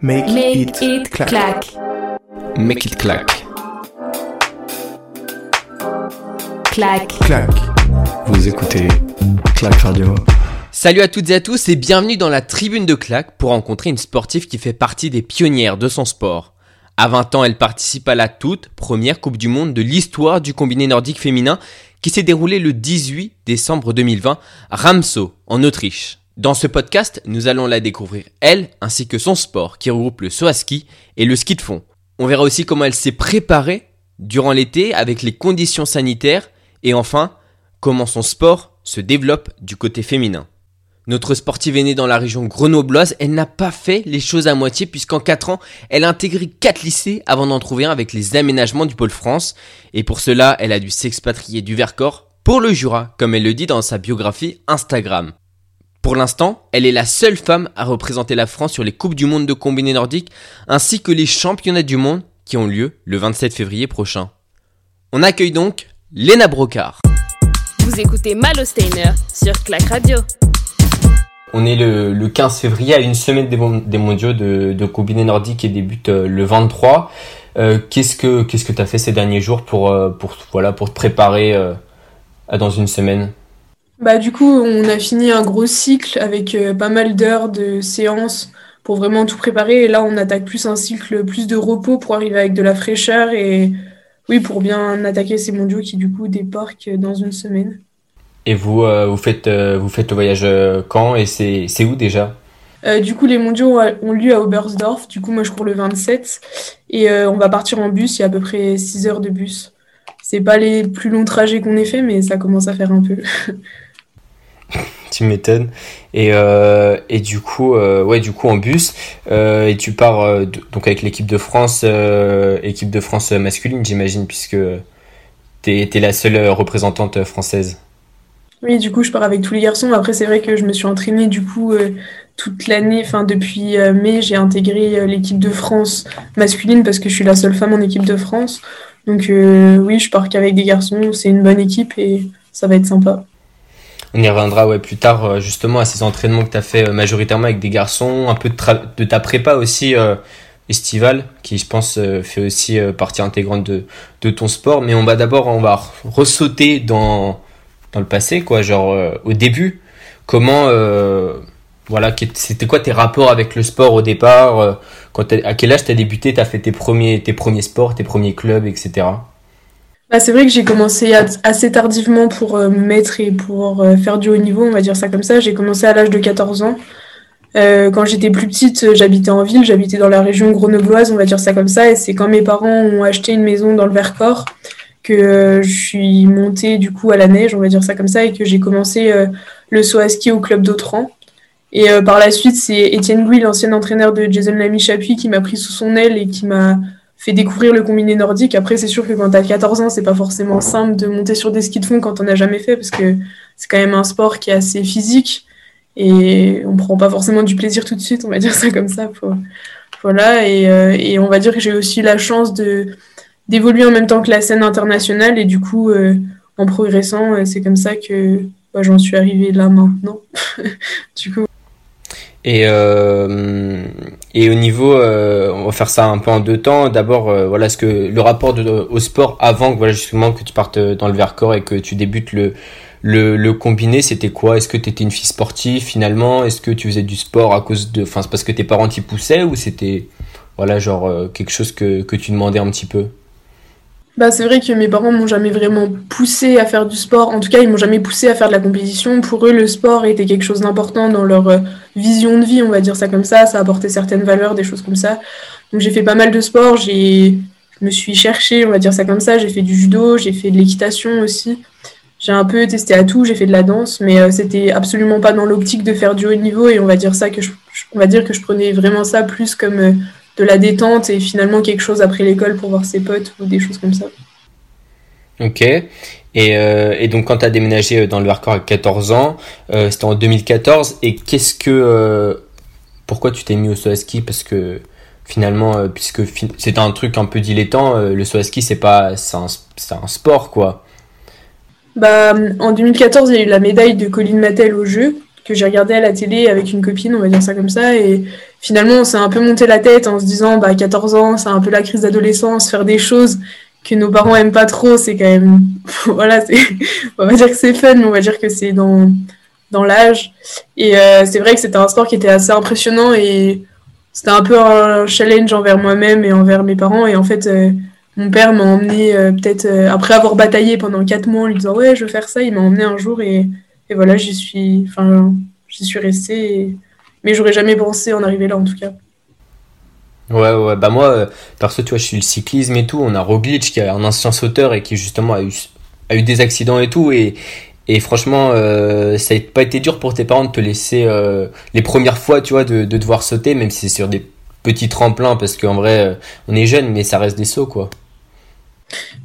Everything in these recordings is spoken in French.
Make, it, clack. Make it clack. Clack. Clac. Vous écoutez Clac Radio. Salut à toutes et à tous et bienvenue dans la tribune de Clac pour rencontrer une sportive qui fait partie des pionnières de son sport. À 20 ans, elle participe à la toute première Coupe du Monde de l'histoire du combiné nordique féminin qui s'est déroulée le 18 décembre 2020 à Ramsau, en Autriche. Dans ce podcast, nous allons la découvrir, elle, ainsi que son sport qui regroupe le saut à ski et le ski de fond. On verra aussi comment elle s'est préparée durant l'été avec les conditions sanitaires et enfin, comment son sport se développe du côté féminin. Notre sportive est née dans la région grenobloise, elle n'a pas fait les choses à moitié puisqu'en 4 ans, elle a intégré 4 lycées avant d'en trouver un avec les aménagements du pôle France et pour cela, elle a dû s'expatrier du Vercors pour le Jura, comme elle le dit dans sa biographie Instagram. Pour l'instant, elle est la seule femme à représenter la France sur les Coupes du Monde de combiné nordique ainsi que les championnats du monde qui ont lieu le 27 février prochain. On accueille donc Lena Brocard. Vous écoutez Malo Steiner sur Clac Radio. On est le, le 15 février à une semaine des, mon- des mondiaux de, de combiné nordique qui débute euh, le 23. Euh, qu'est-ce que qu'est-ce que tu as fait ces derniers jours pour euh, pour voilà pour te préparer euh, à dans une semaine? Bah, du coup, on a fini un gros cycle avec euh, pas mal d'heures de séances pour vraiment tout préparer. Et là, on attaque plus un cycle, plus de repos pour arriver avec de la fraîcheur et oui, pour bien attaquer ces mondiaux qui, du coup, débarquent dans une semaine. Et vous euh, vous faites euh, vous faites le voyage euh, quand et c'est où déjà? Euh, du coup, les mondiaux ont lieu à Oberstdorf. Du coup, moi, je cours le 27 et euh, on va partir en bus. Il y a à peu près 6 heures de bus. C'est pas les plus longs trajets qu'on ait fait, mais ça commence à faire un peu. Tu m'étonnes. Et, euh, et du coup, euh, ouais, du coup en bus. Euh, et tu pars donc avec l'équipe de France, équipe de France masculine, j'imagine, puisque t'es t'es la seule représentante française. Oui, du coup, je pars avec tous les garçons. Après, c'est vrai que je me suis entraînée du coup toute l'année. Enfin, depuis mai, j'ai intégré l'équipe de France masculine parce que je suis la seule femme en équipe de France. Donc oui, je pars qu'avec des garçons. C'est une bonne équipe et ça va être sympa. On y reviendra ouais plus tard euh, justement à ces entraînements que t'as fait euh, majoritairement avec des garçons, un peu de, ta prépa aussi euh, estivale, qui je pense fait aussi partie intégrante de, de ton sport. Mais on va d'abord on va ressauter dans dans le passé quoi, genre au début. Comment voilà, c'était quoi tes rapports avec le sport au départ quand à quel âge t'as débuté, t'as fait tes premiers tes premiers sports, tes premiers clubs, etc. Bah, c'est vrai que j'ai commencé assez tardivement pour euh, me mettre et pour euh, faire du haut niveau, on va dire ça comme ça. J'ai commencé à l'âge de 14 ans. Euh, quand j'étais plus petite, euh, j'habitais en ville, j'habitais dans la région grenobloise, on va dire ça comme ça. Et c'est quand mes parents ont acheté une maison dans le Vercors que je suis montée du coup à la neige, on va dire ça comme ça, et que j'ai commencé le saut à ski au club d'Autran. Et par la suite, c'est Étienne Gouy, l'ancien entraîneur de Jason Lamy Chapuis, qui m'a pris sous son aile et qui m'a fait découvrir le combiné nordique. Après, c'est sûr que quand t'as 14 ans, c'est pas forcément simple de monter sur des skis de fond quand on n'a jamais fait, parce que c'est quand même un sport qui est assez physique et on prend pas forcément du plaisir tout de suite, on va dire ça comme ça. Voilà, et, euh, et on va dire que j'ai aussi la chance de d'évoluer en même temps que la scène internationale, et du coup, euh, en progressant, euh, c'est comme ça que bah, j'en suis arrivée là maintenant. du coup, Et, et au niveau, euh, on va faire ça un peu en deux temps. D'abord, euh, voilà, ce que le rapport au sport avant que voilà justement que tu partes dans le Vercors et que tu débutes le le, le combiné, c'était quoi? Est-ce que tu étais une fille sportive finalement? Est-ce que tu faisais du sport à cause de, enfin, c'est parce que tes parents t'y poussaient ou c'était voilà genre euh, quelque chose que que tu demandais un petit peu? Bah, c'est vrai que mes parents m'ont jamais vraiment poussé à faire du sport. En tout cas, ils m'ont jamais poussé à faire de la compétition. Pour eux, le sport était quelque chose d'important dans leur euh, vision de vie, on va dire ça comme ça. Ça apportait certaines valeurs, des choses comme ça. Donc j'ai fait pas mal de sport. J'ai, je me suis cherchée, on va dire ça comme ça. J'ai fait du judo, j'ai fait de l'équitation aussi. J'ai un peu testé à tout. J'ai fait de la danse, mais euh, c'était absolument pas dans l'optique de faire du haut niveau. Et on va dire ça que je, je- on va dire que je prenais vraiment ça plus comme euh, de la détente et finalement quelque chose après l'école pour voir ses potes ou des choses comme ça. Ok. Et, euh, et donc quand tu as déménagé dans le Vercors à 14 ans, euh, c'était en 2014. Et qu'est-ce que, euh, pourquoi tu t'es mis au saut à ski Parce que finalement, euh, puisque fi- c'était un truc un peu dilettant, euh, le saut à ski c'est pas, c'est un, c'est un sport quoi. Bah, en 2014, il y a eu la médaille de Colline Mattel au jeu, que j'ai regardé à la télé avec une copine, on va dire ça comme ça. Et, finalement, on s'est un peu monté la tête en se disant, bah, 14 ans, c'est un peu la crise d'adolescence, faire des choses que nos parents aiment pas trop, c'est quand même, voilà, on va dire que c'est fun, mais on va dire que c'est dans, dans l'âge. Et euh, c'est vrai que c'était un sport qui était assez impressionnant et c'était un peu un challenge envers moi-même et envers mes parents. Et en fait, euh, mon père m'a emmené euh, peut-être après avoir bataillé pendant quatre mois en lui disant ouais, je veux faire ça. Il m'a emmené un jour et, et voilà, j'y suis, enfin, j'y suis restée. Mais j'aurais jamais pensé en arriver là en tout cas. Ouais, ouais, bah moi, perso, tu vois, je suis le cyclisme et tout. On a Roglic qui est un ancien sauteur et qui justement a eu, des accidents et tout. Et, franchement, euh, ça n'a pas été dur pour tes parents de te laisser euh, les premières fois, tu vois, de, de devoir sauter, même si c'est sur des petits tremplins, parce qu'en vrai, euh, on est jeune, mais ça reste des sauts, quoi.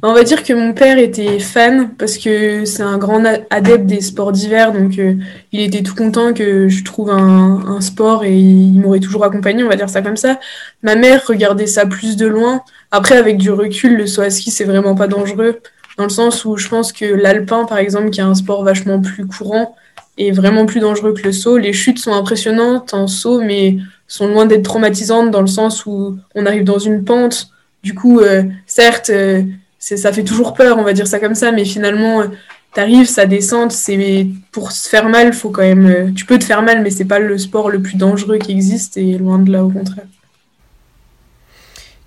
On va dire que mon père était fan parce que c'est un grand adepte des sports d'hiver, donc il était tout content que je trouve un, un sport et il m'aurait toujours accompagné, on va dire ça comme ça. Ma mère regardait ça plus de loin. Après, avec du recul, le saut à ski, c'est vraiment pas dangereux dans le sens où je pense que l'alpin, par exemple, qui est un sport vachement plus courant, est vraiment plus dangereux que le saut. Les chutes sont impressionnantes en saut, mais sont loin d'être traumatisantes dans le sens où on arrive dans une pente. Du coup, euh, certes, euh, ça fait toujours peur, on va dire ça comme ça, mais finalement, euh, t'arrives, ça descend, c'est pour se faire mal, faut quand même. tu peux te faire mal, mais c'est pas le sport le plus dangereux qui existe, et loin de là, au contraire.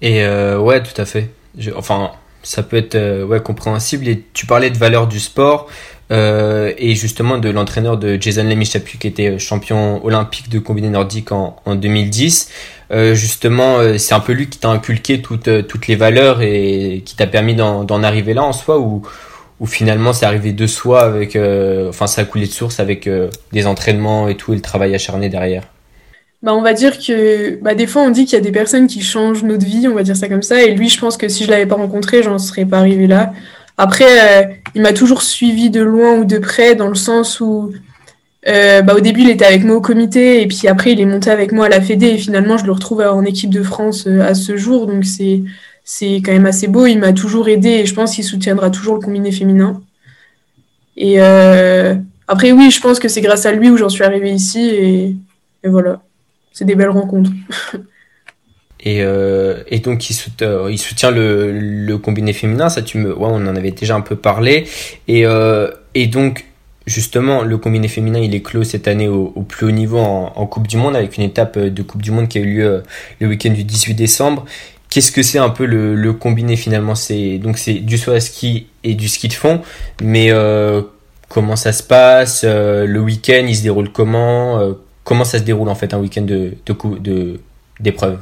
Et ouais, tout à fait. enfin, ça peut être compréhensible. Et tu parlais de valeur du sport euh, et justement de l'entraîneur de Jason Lemichapu qui était champion olympique de combiné nordique en, en 2010. Euh, justement, euh, c'est un peu lui qui t'a inculqué toutes, toutes les valeurs et qui t'a permis d'en arriver là en soi ou, ou finalement c'est arrivé de soi avec, enfin ça a coulé de source avec des entraînements et tout et le travail acharné derrière? Bah, on va dire que bah, des fois on dit qu'il y a des personnes qui changent notre vie, on va dire ça comme ça. Et lui, je pense que si je l'avais pas rencontré, j'en serais pas arrivé là. Après, euh, il m'a toujours suivi de loin ou de près, dans le sens où euh, bah, au début il était avec moi au comité, et puis après il est monté avec moi à la Fédé, et finalement je le retrouve en équipe de France euh, à ce jour. Donc c'est c'est quand même assez beau. Il m'a toujours aidé, et je pense qu'il soutiendra toujours le combiné féminin. Et après, oui, je pense que c'est grâce à lui où j'en suis arrivée ici, et, et voilà c'est des belles rencontres. Et, euh, et, donc il soutient, euh, le, combiné féminin, ça tu me, ouais, on en avait déjà un peu parlé. Et, euh, donc justement le combiné féminin il est clos cette année au, plus haut niveau en, Coupe du Monde avec une étape de Coupe du Monde qui a eu lieu le week-end du 18 décembre. Qu'est-ce que c'est un peu le, combiné finalement? C'est donc c'est du saut à ski et du ski de fond, mais comment ça se passe Le week-end? Il se déroule comment comment ça se déroule en fait un week-end de, d'épreuve?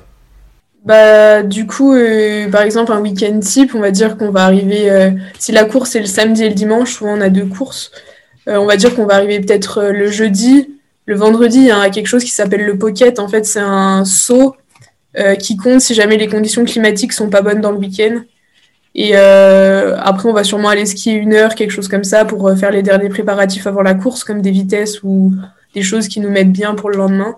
Bah, du coup, euh, par exemple, un week-end type, on va dire qu'on va arriver, euh, si la course est le samedi et le dimanche, souvent on a deux courses, euh, on va dire qu'on va arriver peut-être le jeudi. Le vendredi, il y a quelque chose qui s'appelle le pocket. En fait, c'est un saut qui compte si jamais les conditions climatiques sont pas bonnes dans le week-end. Et après, on va sûrement aller skier une heure, quelque chose comme ça, pour faire les derniers préparatifs avant la course, comme des vitesses ou des choses qui nous mettent bien pour le lendemain.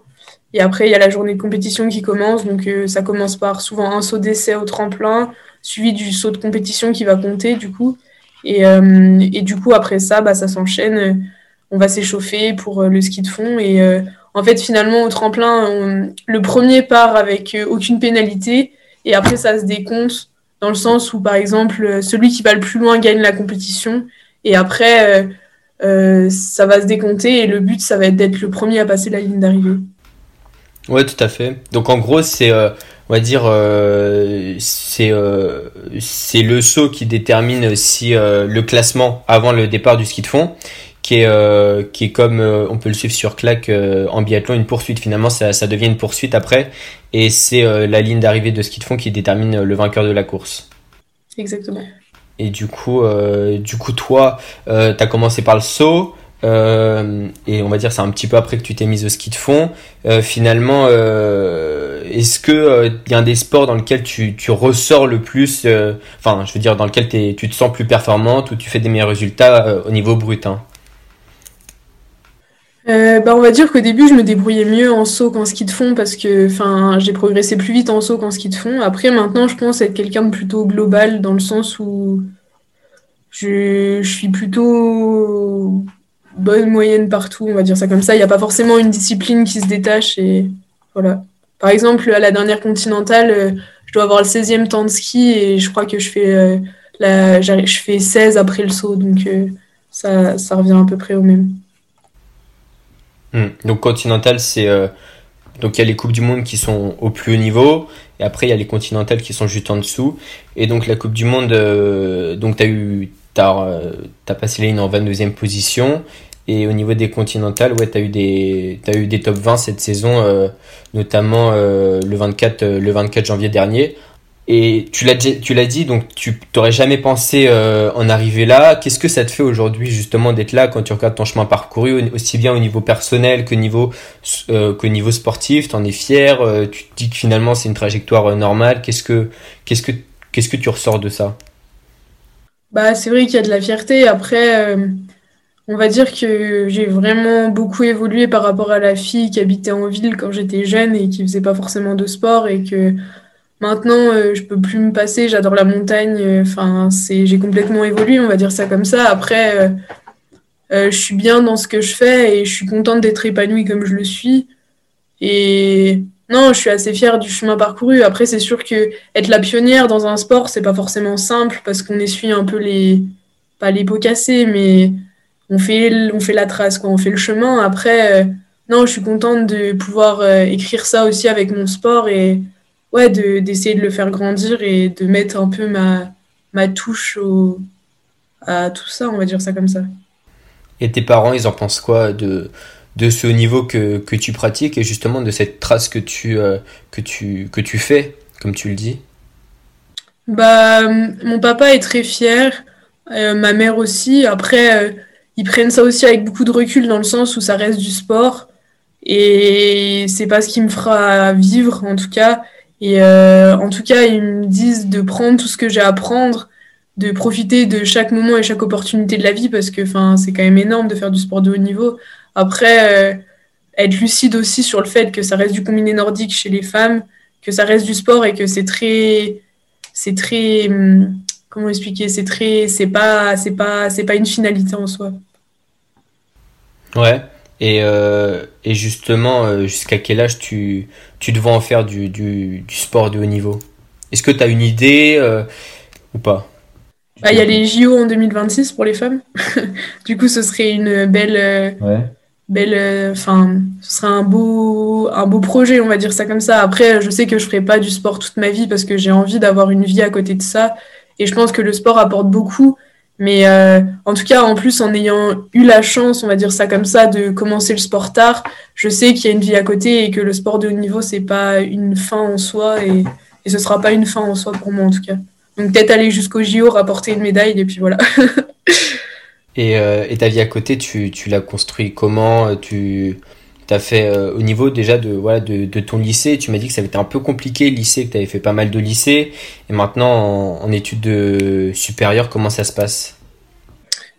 Et après, il y a la journée de compétition qui commence. Donc, euh, ça commence par souvent un saut d'essai au tremplin, suivi du saut de compétition qui va compter, du coup. Et, euh, du coup, après ça, bah, ça s'enchaîne. On va s'échauffer pour euh, le ski de fond. Et en fait, finalement, au tremplin, le premier part avec aucune pénalité. Et après, ça se décompte dans le sens où, par exemple, celui qui va le plus loin gagne la compétition. Et après, euh, ça va se décompter et le but, ça va être d'être le premier à passer la ligne d'arrivée. Ouais, tout à fait. Donc en gros, c'est, euh, on va dire, euh, c'est c'est le saut qui détermine si le classement avant le départ du ski de fond, qui est qui est comme on peut le suivre sur claque en biathlon, une poursuite. Finalement, ça, ça devient une poursuite après, et c'est la ligne d'arrivée de ski de fond qui détermine le vainqueur de la course. Exactement. Et du coup, euh, du coup toi, euh, tu as commencé par le saut. Euh, et on va dire c'est un petit peu après que tu t'es mise au ski de fond. Euh, finalement, euh, est-ce que il y a un des sports dans lequel tu, tu ressors le plus, enfin, je veux dire dans lequel tu te sens plus performante ou tu fais des meilleurs résultats au niveau brut hein? Bah, on va dire qu'au début, je me débrouillais mieux en saut qu'en ski de fond parce que enfin, j'ai progressé plus vite en saut qu'en ski de fond. Après, maintenant, je pense être quelqu'un de plutôt global dans le sens où je, je suis plutôt bonne moyenne partout, on va dire ça comme ça. Il n'y a pas forcément une discipline qui se détache et voilà. par exemple, à la dernière continentale, je dois avoir le 16e temps de ski et je crois que je fais, la, je fais 16 après le saut. Donc, ça, ça revient à peu près au même. Hmm. Donc continental, c'est donc il y a les coupes du monde qui sont au plus haut niveau et après il y a les continentales qui sont juste en dessous. Et donc la coupe du monde, donc tu as eu t'as as passé la ligne en 22e position et au niveau des continentales, ouais, tu as eu des as eu des top 20 cette saison, euh, notamment euh, le 24 euh, le 24 janvier dernier. Et tu l'as tu l'as dit, donc tu t'aurais jamais pensé en arriver là. Qu'est-ce que ça te fait aujourd'hui justement d'être là quand tu regardes ton chemin parcouru, aussi bien au niveau personnel que niveau que niveau sportif? T'en es fier Tu te dis que finalement c'est une trajectoire normale. Qu'est-ce que qu'est-ce que qu'est-ce que tu ressors de ça? Bah c'est vrai qu'il y a de la fierté. Après on va dire que j'ai vraiment beaucoup évolué par rapport à la fille qui habitait en ville quand j'étais jeune et qui faisait pas forcément de sport et que maintenant euh, je peux plus me passer, j'adore la montagne, euh, enfin c'est j'ai complètement évolué, on va dire ça comme ça. Après euh, je suis bien dans ce que je fais et je suis contente d'être épanouie comme je le suis. Et non, je suis assez fière du chemin parcouru. Après, c'est sûr que être la pionnière dans un sport, c'est pas forcément simple parce qu'on essuie un peu les, pas les pots cassés, mais on fait, on fait la trace, quoi, on fait le chemin. Après, euh, non, je suis contente de pouvoir euh, écrire ça aussi avec mon sport et ouais, d'essayer de, le faire grandir et de mettre un peu ma, ma touche au, à tout ça, on va dire ça comme ça. Et tes parents, ils en pensent quoi de, de ce niveau que, que tu pratiques et justement de cette trace que tu, euh, que tu, que tu fais, comme tu le dis? Bah, Mon papa est très fier, ma mère aussi. Après, ils prennent ça aussi avec beaucoup de recul dans le sens où ça reste du sport et c'est pas ce qui me fera vivre en tout cas. Et euh, en tout cas, ils me disent de prendre tout ce que j'ai à prendre, de profiter de chaque moment et chaque opportunité de la vie parce que c'est quand même énorme de faire du sport de haut niveau. Après, euh, être lucide aussi sur le fait que ça reste du combiné nordique chez les femmes, que ça reste du sport et que c'est très, c'est très, hum, comment expliquer, c'est très, c'est pas, c'est pas, c'est pas une finalité en soi. Ouais. Et, euh, et justement, euh, jusqu'à quel âge tu, tu devrais en faire du, du, du sport de haut niveau? Est-ce que tu as une idée euh, ou pas? Bah, Il y a les JO en 2026 pour les femmes. du coup, ce serait une belle. Ouais. Belle, enfin, ce serait un beau, un beau projet, on va dire ça comme ça. Après, je sais que je ferai pas du sport toute ma vie parce que j'ai envie d'avoir une vie à côté de ça. Et je pense que le sport apporte beaucoup. Mais euh, en tout cas, en plus, en ayant eu la chance, on va dire ça comme ça, de commencer le sport tard, je sais qu'il y a une vie à côté et que le sport de haut niveau, c'est pas une fin en soi et, et ce sera pas une fin en soi pour moi en tout cas. Donc peut-être aller jusqu'au JO, rapporter une médaille et puis voilà. et, euh, et, ta vie à côté, tu, tu l'as construit comment? Tu tu as fait euh, au niveau déjà de, voilà, de, ton lycée, tu m'as dit que ça avait été un peu compliqué le lycée, que tu avais fait pas mal de lycées. Et maintenant, en, études de, supérieures, comment ça se passe?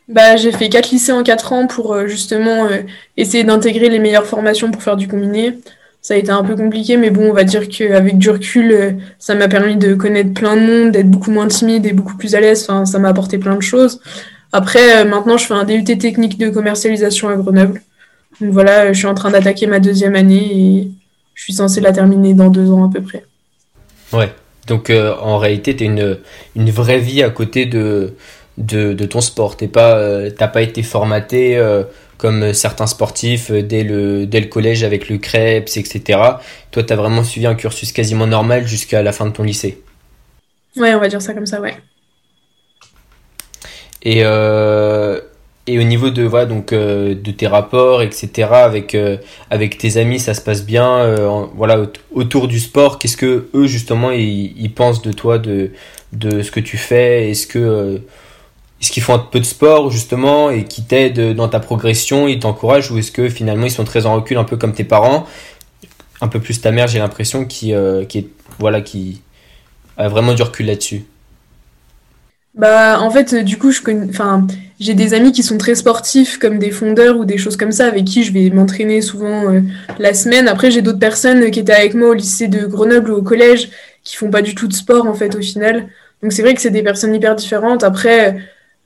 Bah, J'ai fait quatre lycées en quatre ans pour euh, justement euh, essayer d'intégrer les meilleures formations pour faire du combiné. Ça a été un peu compliqué, mais bon, on va dire qu'avec du recul, ça m'a permis de connaître plein de monde, d'être beaucoup moins timide et beaucoup plus à l'aise. Enfin, ça m'a apporté plein de choses. Après, maintenant, je fais un DUT technique de commercialisation à Grenoble. Donc voilà, je suis en train d'attaquer ma deuxième année et je suis censée la terminer dans deux ans à peu près. Ouais, donc euh, en réalité, tu as une, une vraie vie à côté de, de, de ton sport. Tu pas, euh, pas été formaté euh, comme certains sportifs dès, le, dès le collège avec le CREPS, etc. Toi, tu as vraiment suivi un cursus quasiment normal jusqu'à la fin de ton lycée. Ouais, on va dire ça comme ça, ouais. Et, et au niveau de voilà donc euh, de tes rapports etc avec euh, avec tes amis ça se passe bien euh, voilà autour du sport qu'est-ce que eux justement ils, pensent de toi de de ce que tu fais? Est-ce que est-ce qu'ils font un peu de sport justement et qui t'aident dans ta progression ils t'encouragent ou est-ce que finalement ils sont très en recul un peu comme tes parents? Un peu plus ta mère j'ai l'impression qui qui voilà qui a vraiment du recul là-dessus bah, en fait, du coup, je enfin, j'ai des amis qui sont très sportifs, comme des fondeurs ou des choses comme ça, avec qui je vais m'entraîner souvent euh, la semaine. Après, j'ai d'autres personnes qui étaient avec moi au lycée de Grenoble ou au collège, qui font pas du tout de sport, en fait, au final. Donc, c'est vrai que c'est des personnes hyper différentes. Après,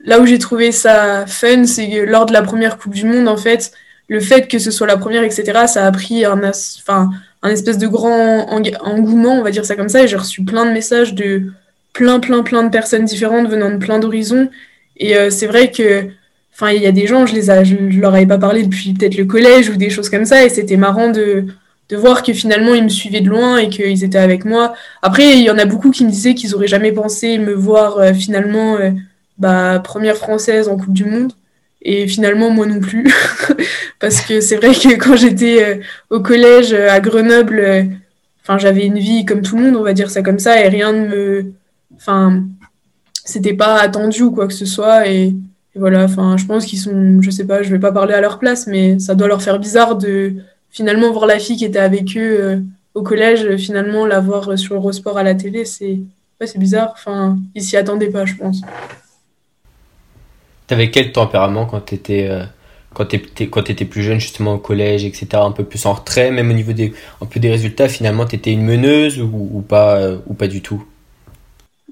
là où j'ai trouvé ça fun, c'est lors de la première Coupe du Monde, en fait, le fait que ce soit la première, etc., ça a pris enfin, un espèce de grand engouement, on va dire ça comme ça, et j'ai reçu plein de messages de plein, plein, plein de personnes différentes venant de plein d'horizons. Et euh, c'est vrai que, enfin, il y a des gens, je les je, leur avais pas parlé depuis peut-être le collège ou des choses comme ça, et c'était marrant de, de voir que finalement ils me suivaient de loin et qu'ils étaient avec moi. Après, il y en a beaucoup qui me disaient qu'ils auraient jamais pensé me voir euh, finalement euh, bah, première française en Coupe du Monde. Et finalement, moi non plus. Parce que c'est vrai que quand j'étais euh, au collège à Grenoble, enfin, j'avais une vie comme tout le monde, on va dire ça comme ça, et rien ne me. Enfin, c'était pas attendu ou quoi que ce soit. Et, voilà, enfin, je pense qu'ils sont. Je sais pas, je vais pas parler à leur place, mais ça doit leur faire bizarre de finalement voir la fille qui était avec eux au collège, finalement la voir sur Eurosport à la télé. C'est ouais, bizarre. Enfin, ils s'y attendaient pas, je pense. T'avais quel tempérament quand t'étais euh, quand t'étais plus jeune justement au collège etc un peu plus en retrait même au niveau des un peu des résultats finalement t'étais une meneuse ou, pas euh, ou pas du tout?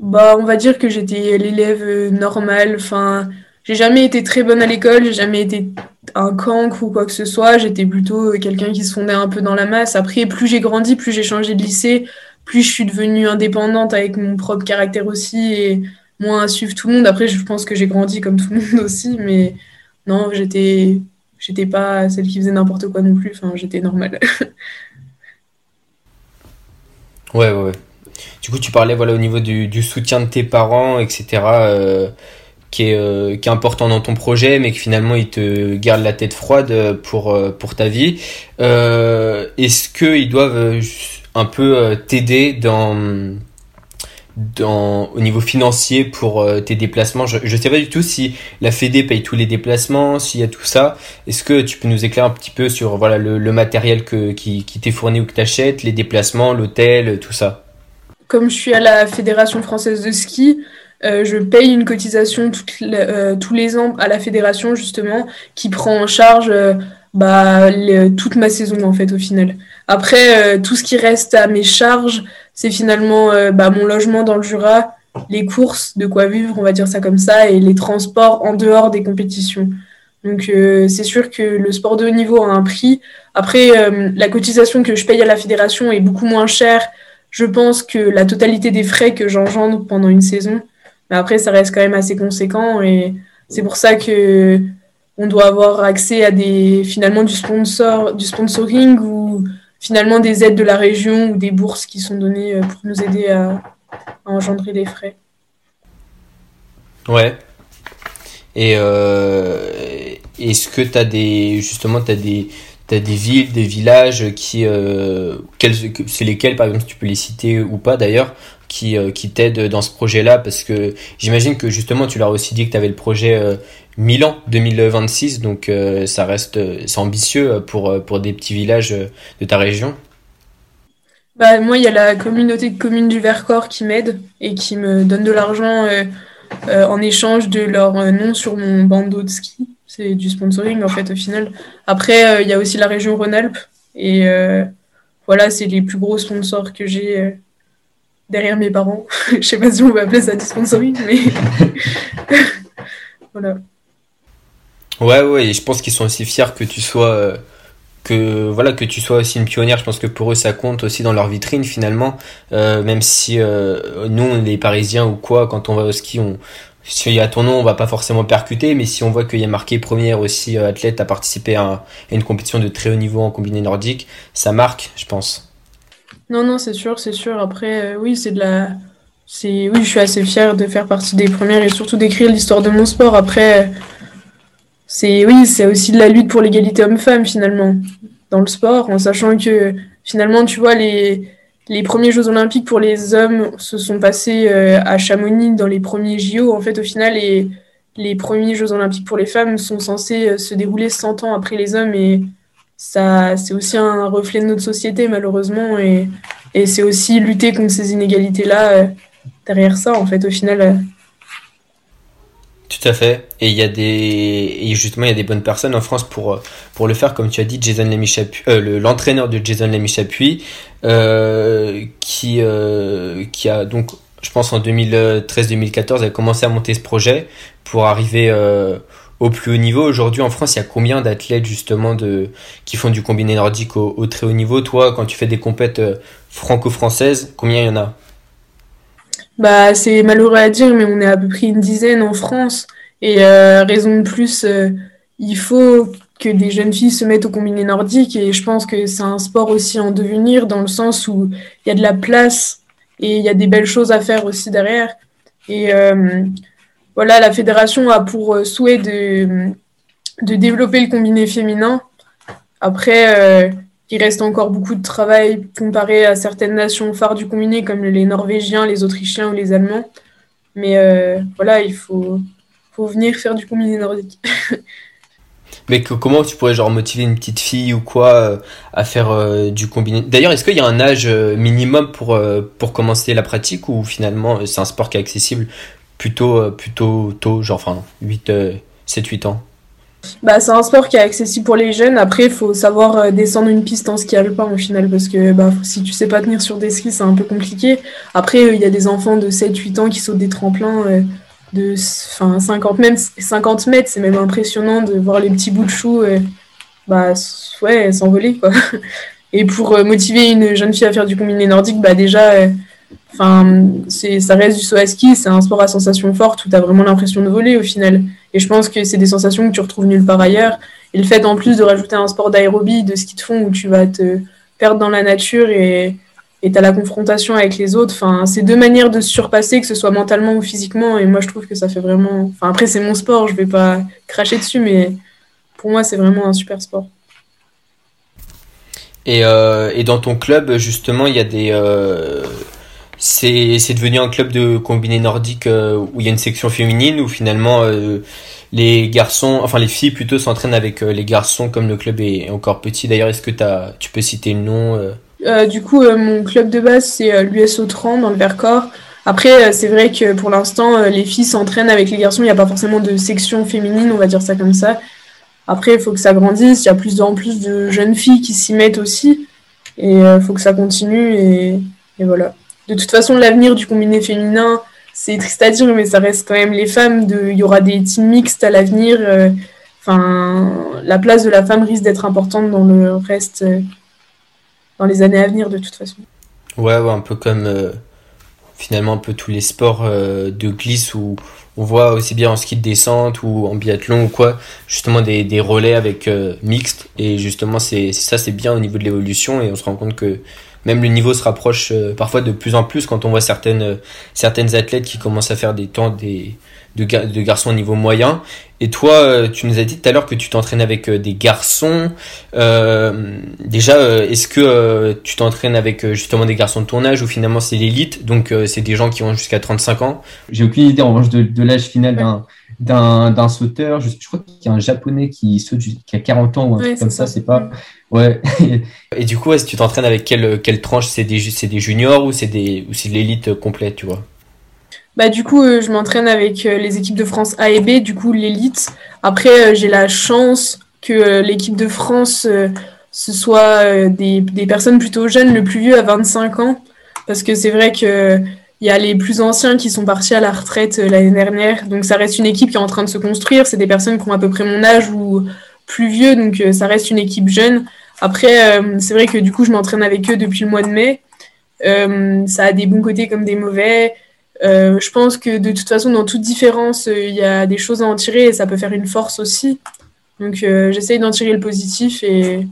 Bah on va dire que j'étais l'élève euh, normal enfin j'ai jamais été très bonne à l'école j'ai jamais été un cancre ou quoi que ce soit j'étais plutôt quelqu'un qui se fondait un peu dans la masse après plus j'ai grandi plus j'ai changé de lycée plus je suis devenue indépendante avec mon propre caractère aussi et moins à suivre tout le monde. Après, je pense que j'ai grandi comme tout le monde aussi, mais non, j'étais, j'étais pas celle qui faisait n'importe quoi non plus. Enfin, j'étais normale. ouais, ouais, Du coup, tu parlais voilà au niveau du, soutien de tes parents, etc. Euh, qui est, euh, qui est important dans ton projet, mais que finalement ils te gardent la tête froide pour, euh, pour ta vie. Est-ce qu'ils doivent un peu t'aider dans dans, au niveau financier pour tes déplacements? Je ne sais pas du tout si la Fédé paye tous les déplacements, s'il y a tout ça. Est-ce que tu peux nous éclairer un petit peu sur voilà, le, le matériel que, qui, qui t'est fourni ou que tu achètes, les déplacements, l'hôtel, tout ça? Comme je suis à la Fédération française de ski, euh, je paye une cotisation euh, tous les ans à la fédération justement qui prend en charge bah, toute ma saison en fait au final. Après, tout ce qui reste à mes charges, c'est finalement euh, bah, mon logement dans le Jura, les courses, de quoi vivre, on va dire ça comme ça, et les transports en dehors des compétitions. Donc euh, c'est sûr que le sport de haut niveau a un prix. Après, euh, la cotisation que je paye à la fédération est beaucoup moins chère, je pense, que la totalité des frais que j'engendre pendant une saison. Mais après, ça reste quand même assez conséquent et c'est pour ça que on doit avoir accès à des finalement du sponsor, du sponsoring ou finalement des aides de la région ou des bourses qui sont données euh, pour nous aider à, engendrer des frais. Ouais. Et euh, est-ce que tu as des justement tu as des as des villes, des villages qui euh, c'est lesquels par exemple tu peux les citer ou pas d'ailleurs qui, euh, qui t'aident dans ce projet-là Parce que j'imagine que justement, tu leur aussi dit que tu avais le projet euh, Milan 2026, donc ça reste c'est ambitieux pour, pour des petits villages de ta région. Bah, moi, il y a la communauté de communes du Vercors qui m'aide et qui me donne de l'argent en échange de leur nom sur mon bandeau de ski. C'est du sponsoring en fait au final. Après, il y a aussi la région Rhône-Alpes et voilà, c'est les plus gros sponsors que j'ai derrière mes parents. je sais pas si on va appeler ça du sponsoring, mais voilà. Ouais, ouais, et je pense qu'ils sont aussi fiers que tu sois euh, que voilà que tu sois aussi une pionnière. Je pense que pour eux ça compte aussi dans leur vitrine finalement. Euh, même si euh, nous les Parisiens ou quoi, quand on va au ski, on si y a ton nom, on va pas forcément percuter, mais si on voit qu'il y a marqué première aussi athlète à participer à, une compétition de très haut niveau en combiné nordique, ça marque, je pense. Non, non, c'est sûr, c'est sûr. Après, euh, oui, c'est de la. Oui, je suis assez fière de faire partie des premières et surtout d'écrire l'histoire de mon sport. Après, c'est oui, c'est aussi de la lutte pour l'égalité homme-femme finalement dans le sport, en sachant que finalement, tu vois, les, les premiers Jeux Olympiques pour les hommes se sont passés euh, à Chamonix dans les premiers JO. En fait, au final, les, les premiers Jeux Olympiques pour les femmes sont censés euh, se dérouler 100 ans après les hommes et ça, c'est aussi un reflet de notre société, malheureusement, et, et c'est aussi lutter contre ces inégalités-là euh, derrière ça, en fait, au final. Euh. Tout à fait. Et il y a des, et justement, il y a des bonnes personnes en France pour, pour le faire, comme tu as dit, Jason euh, l'entraîneur de Jason Lamy-Chapuis, qui, qui a donc, je pense en 2013-2014, a commencé à monter ce projet pour arriver au plus haut niveau. Aujourd'hui en France, il y a combien d'athlètes justement de qui font du combiné nordique au, très haut niveau? Toi, quand tu fais des compètes euh, franco-françaises, combien il y en a? Bah, c'est malheureux à dire, mais on est à peu près une dizaine en France. Et euh, raison de plus, il faut que des jeunes filles se mettent au combiné nordique. Et je pense que c'est un sport aussi en devenir, dans le sens où il y a de la place et il y a des belles choses à faire aussi derrière. Et euh, voilà, la fédération a pour euh, souhait de, de développer le combiné féminin. Après, euh, il reste encore beaucoup de travail comparé à certaines nations phares du combiné, comme les Norvégiens, les Autrichiens ou les Allemands. Mais voilà, il faut, venir faire du combiné nordique. Mais comment tu pourrais genre motiver une petite fille ou quoi à faire du combiné? D'ailleurs, est-ce qu'il y a un âge minimum pour, pour commencer la pratique ou finalement c'est un sport qui est accessible plutôt, euh, plutôt tôt, genre enfin 8, 7, 8 ans? Bah, c'est un sport qui est accessible pour les jeunes. Après, il faut savoir euh, descendre une piste en ski alpin au final, parce que bah, si tu sais pas tenir sur des skis, c'est un peu compliqué. Après, euh, il y a des enfants de 7-8 ans qui sautent des tremplins de 50 mètres, 50 mètres. C'est même impressionnant de voir les petits bouts de chou bah, ouais, s'envoler. Et pour motiver une jeune fille à faire du combiné nordique, bah, déjà, Enfin, ça reste du saut à ski, c'est un sport à sensation forte où tu as vraiment l'impression de voler au final. Et je pense que c'est des sensations que tu retrouves nulle part ailleurs. Et le fait en plus de rajouter un sport d'aérobie, de ski de fond où tu vas te perdre dans la nature et tu as la confrontation avec les autres, enfin, c'est deux manières de se surpasser, que ce soit mentalement ou physiquement. Et moi, je trouve que ça fait vraiment. Enfin, après, c'est mon sport, je vais pas cracher dessus, mais pour moi, c'est vraiment un super sport. Et, euh, dans ton club, justement, il y a des. Euh c'est devenu un club de combiné nordique euh, où il y a une section féminine où finalement euh, les garçons, enfin les filles plutôt s'entraînent avec euh, les garçons comme le club est encore petit. D'ailleurs, est-ce que as, tu peux citer le nom Du coup, mon club de base c'est l'USO 30 dans le Vercors. Après, c'est vrai que pour l'instant, les filles s'entraînent avec les garçons. Il n'y a pas forcément de section féminine, on va dire ça comme ça. Après, il faut que ça grandisse. Il y a plus en plus de jeunes filles qui s'y mettent aussi. Et il faut que ça continue. et voilà de toute façon, l'avenir du combiné féminin, c'est triste à dire, mais ça reste quand même les femmes. Il y aura des teams mixtes à l'avenir. Euh, enfin, la place de la femme risque d'être importante dans le reste, euh, dans les années à venir, de toute façon. Ouais, ouais un peu comme euh, finalement un peu tous les sports de glisse où on voit aussi bien en ski de descente ou en biathlon ou quoi, justement des, des relais avec mixtes. Et justement, c'est ça, c'est bien au niveau de l'évolution et on se rend compte que même le niveau se rapproche euh, parfois de plus en plus quand on voit certaines, euh, certaines athlètes qui commencent à faire des temps des, de, de garçons au niveau moyen. Et toi, euh, tu nous as dit tout à l'heure que tu t'entraînes avec des garçons. Déjà, est-ce que tu t'entraînes avec justement des garçons de ton âge ou finalement c'est l'élite? Donc c'est des gens qui ont jusqu'à 35 ans J'ai aucune idée en revanche de, de l'âge final d'un d'un sauteur. Je, crois qu'il y a un japonais qui saute qui a 40 ans ou un truc comme ça. C'est pas. Ouais. Et du coup, est-ce que tu t'entraînes avec quelle, quelle tranche? C'est des, des juniors ou c'est des ou c'est de l'élite complète, tu vois? Bah, du coup, euh, je m'entraîne avec euh, les équipes de France A et B, du coup, l'élite. Après, euh, j'ai la chance que l'équipe de France, ce soit des, des, personnes plutôt jeunes, le plus vieux à 25 ans. Parce que c'est vrai que il y a les plus anciens qui sont partis à la retraite euh, l'année dernière. Donc ça reste une équipe qui est en train de se construire. C'est des personnes qui ont à peu près mon âge ou plus vieux. Donc euh, ça reste une équipe jeune. Après, euh, c'est vrai que du coup, je m'entraîne avec eux depuis le mois de mai. ça a des bons côtés comme des mauvais. je pense que de toute façon, dans toute différence, il y a des choses à en tirer et ça peut faire une force aussi. Donc j'essaye d'en tirer le positif et,